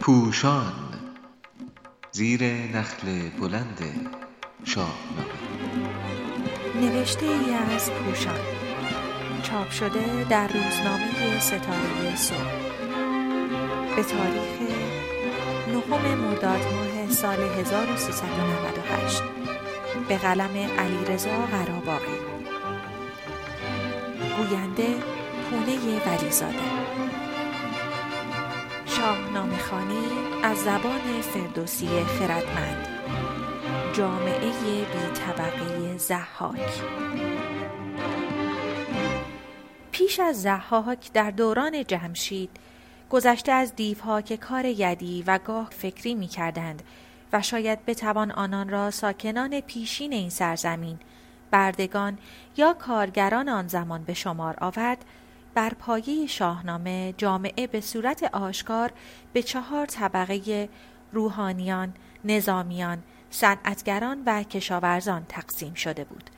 پوشان زیر نخل بلند شاهنامه نوشته ای از پوشان. چاپ شده در روزنامه ستاره صبح. به تاریخ نهم مرداد ماه سال 1398 به قلم علیرضا قراباقی گوینده پونه ولیزاده. شاهنامه خانی از زبان فردوسی خردمند. جامعه بی طبقه زحاک. پیش از زحاک در دوران جمشید گذشته از دیوها که کار یدی و گاه فکری می کردند و شاید بتوان آنان را ساکنان پیشین این سرزمین بردگان یا کارگران آن زمان به شمار آورد بر پایه شاهنامه جامعه به صورت آشکار به چهار طبقه روحانیان، نظامیان، صنعتگران و کشاورزان تقسیم شده بود.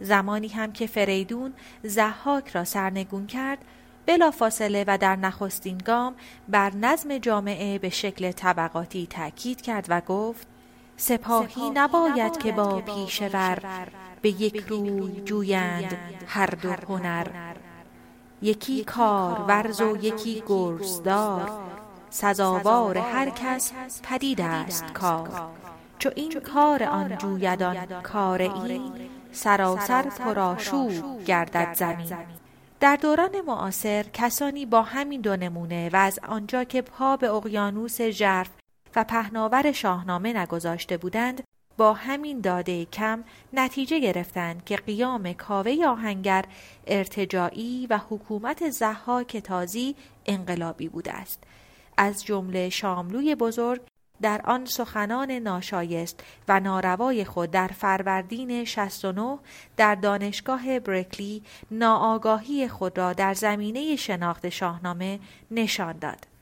زمانی هم که فریدون زحاک را سرنگون کرد بلافاصله و در نخستین گام بر نظم جامعه به شکل طبقاتی تأکید کرد و گفت سپاهی نباید که با پیشور به یک روی جویند هر دو هنر یکی کار ورز و یکی گرزدار سزاوار هر کس پدید است کار. چو این کار آن جویدان کار این سراسر پرآشوب گردد زمین. در دوران معاصر کسانی با همین دو نمونه و از آنجا که پا به اقیانوس ژرف و پهناور شاهنامه نگذاشته بودند با همین داده کم نتیجه گرفتند که قیام کاوه آهنگر ارتجاعی و حکومت زحاک تازی انقلابی بوده است از جمله شاملوی بزرگ در آن سخنان ناشایست و ناروای خود در فروردین 69 در دانشگاه برکلی ناآگاهی خود را در زمینه شناخت شاهنامه نشان داد.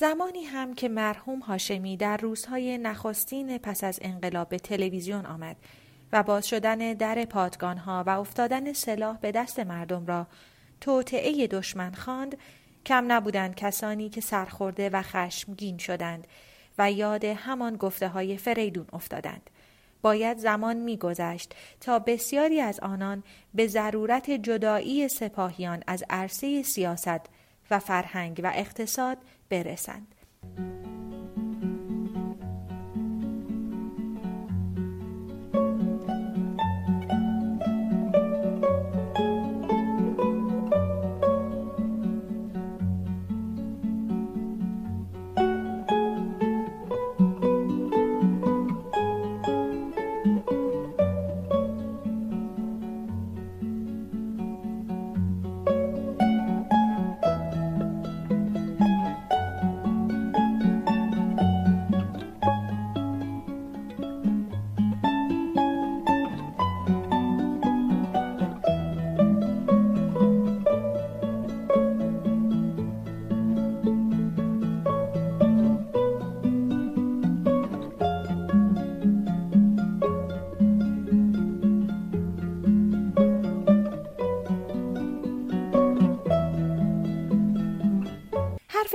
زمانی هم که مرحوم هاشمی در روزهای نخستین پس از انقلاب به تلویزیون آمد و باز شدن در پادگانها و افتادن سلاح به دست مردم را توطعه دشمن خواند کم نبودند کسانی که سرخورده و خشمگین شدند و یاد همان گفته های فریدون افتادند. باید زمان میگذشت تا بسیاری از آنان به ضرورت جدایی سپاهیان از عرصه سیاست و فرهنگ و اقتصاد برسند.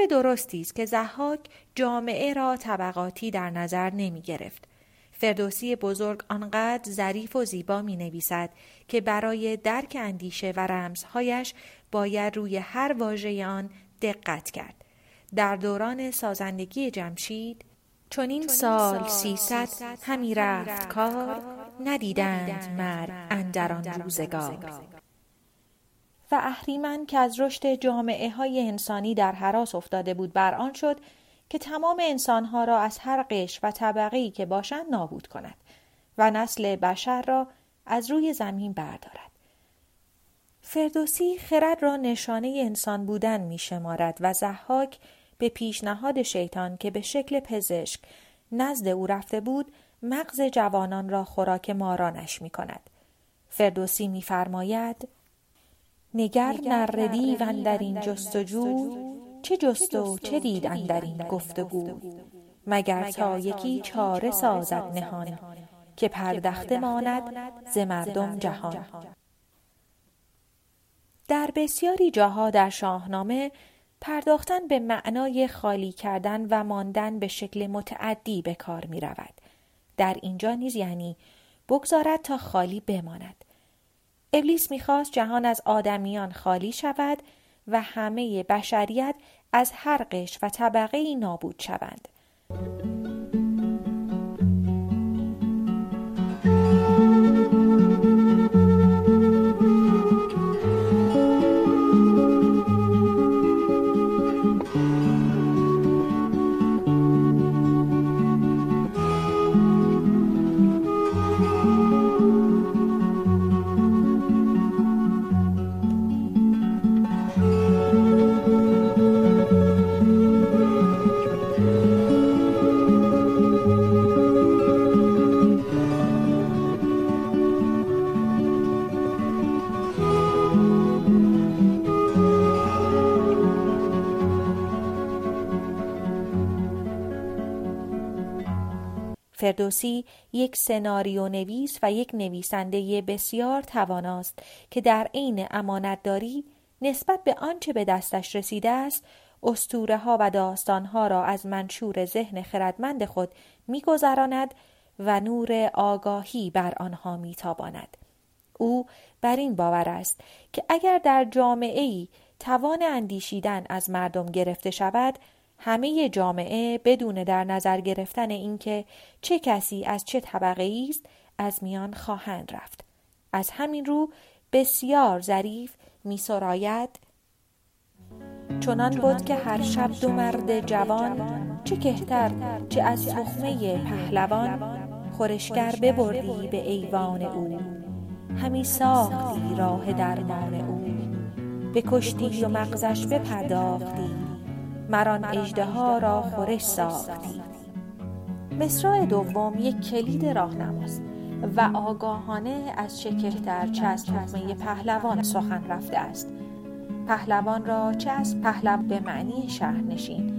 درستی است که زحاک جامعه را طبقاتی در نظر نمی گرفت. فردوسی بزرگ آنقدر ظریف و زیبا می نویسد که برای درک اندیشه و رمزهایش باید روی هر واژه آن دقت کرد. در دوران سازندگی جمشید چون این سال سیصد همی رفت کار ندیدند مر اندران روزگار اهریمن که از رشد جامعه های انسانی در حراس افتاده بود بر آن شد که تمام انسانها را از هر قش و طبقه که باشند نابود کند و نسل بشر را از روی زمین بردارد. فردوسی خرد را نشانه انسان بودن می شمارد و زحاک به پیشنهاد شیطان که به شکل پزشک نزد او رفته بود مغز جوانان را خوراک مارانش می کند. فردوسی میفرماید نگر نردی و در این جستجو چه جست و چه دید در این گفتگو. مگر تا یکی چاره سازد نهان که پردخته ماند ز مردم جهان. در بسیاری جاها در شاهنامه پرداختن به معنای خالی کردن و ماندن به شکل متعدی به کار می رود. در اینجا نیز یعنی بگذارد تا خالی بماند. ابلیس می‌خواست جهان از آدمیان خالی شود و همه بشریت از هر قش و طبقه نابود شوند. فردوسی یک سناریو نویس و یک نویسنده بسیار تواناست که در عین امانتداری نسبت به آنچه به دستش رسیده است استوره ها و داستان ها را از منشور ذهن خردمند خود میگذراند و نور آگاهی بر آنها میتاباند. او بر این باور است که اگر در جامعه ای توان اندیشیدن از مردم گرفته شود همه جامعه بدون در نظر گرفتن اینکه چه کسی از چه طبقه است از میان خواهند رفت. از همین رو بسیار ظریف می سراید چنان بود که هر شب دو مرد جوان چه کهتر چه از تخمه پهلوان خورشگر ببردی به ایوان او. همی ساختی راه درمان او. به کشتی و مغزش بپرداختی. مران اجده را خورش ساختی. مصرع دوم یک کلید راهنماست و آگاهانه از چه کهتر چه از تخمه پهلوان سخن رفته است. پهلوان را چه از پهلو به معنی شهرنشین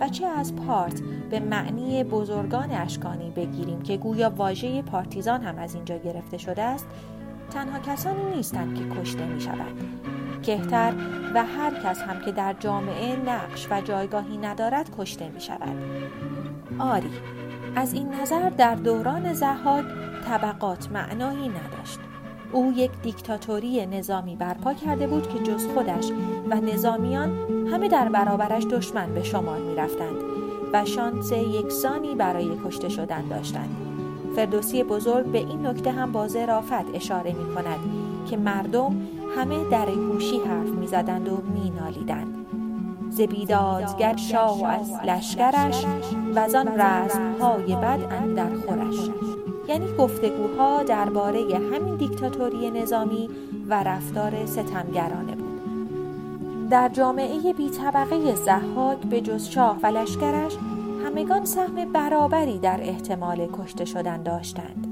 و چه از پارت به معنی بزرگان اشکانی بگیریم که گویا واژه پارتیزان هم از اینجا گرفته شده است تنها کسانی نیستند که کشته می شود کهتر و هر کس هم که در جامعه نقش و جایگاهی ندارد کشته می شود. آری از این نظر در دوران زحاک طبقات معنایی نداشت او یک دیکتاتوری نظامی برپا کرده بود که جز خودش و نظامیان همه در برابرش دشمن به شمار می رفتند و شانس یکسانی برای کشته شدن داشتند فردوسی بزرگ به این نکته هم با ظرافت اشاره می کند که مردم همه در گوشی حرف می زدند و می نالیدند. زبیدادگر شاه از لشکرش و زان رزم های بد اندر خورش. یعنی گفتگوها درباره همین دیکتاتوری نظامی و رفتار ستمگرانه بود. در جامعه بی طبقه زحاک به جز شاه و لشکرش همگان سهم برابری در احتمال کشته شدن داشتند.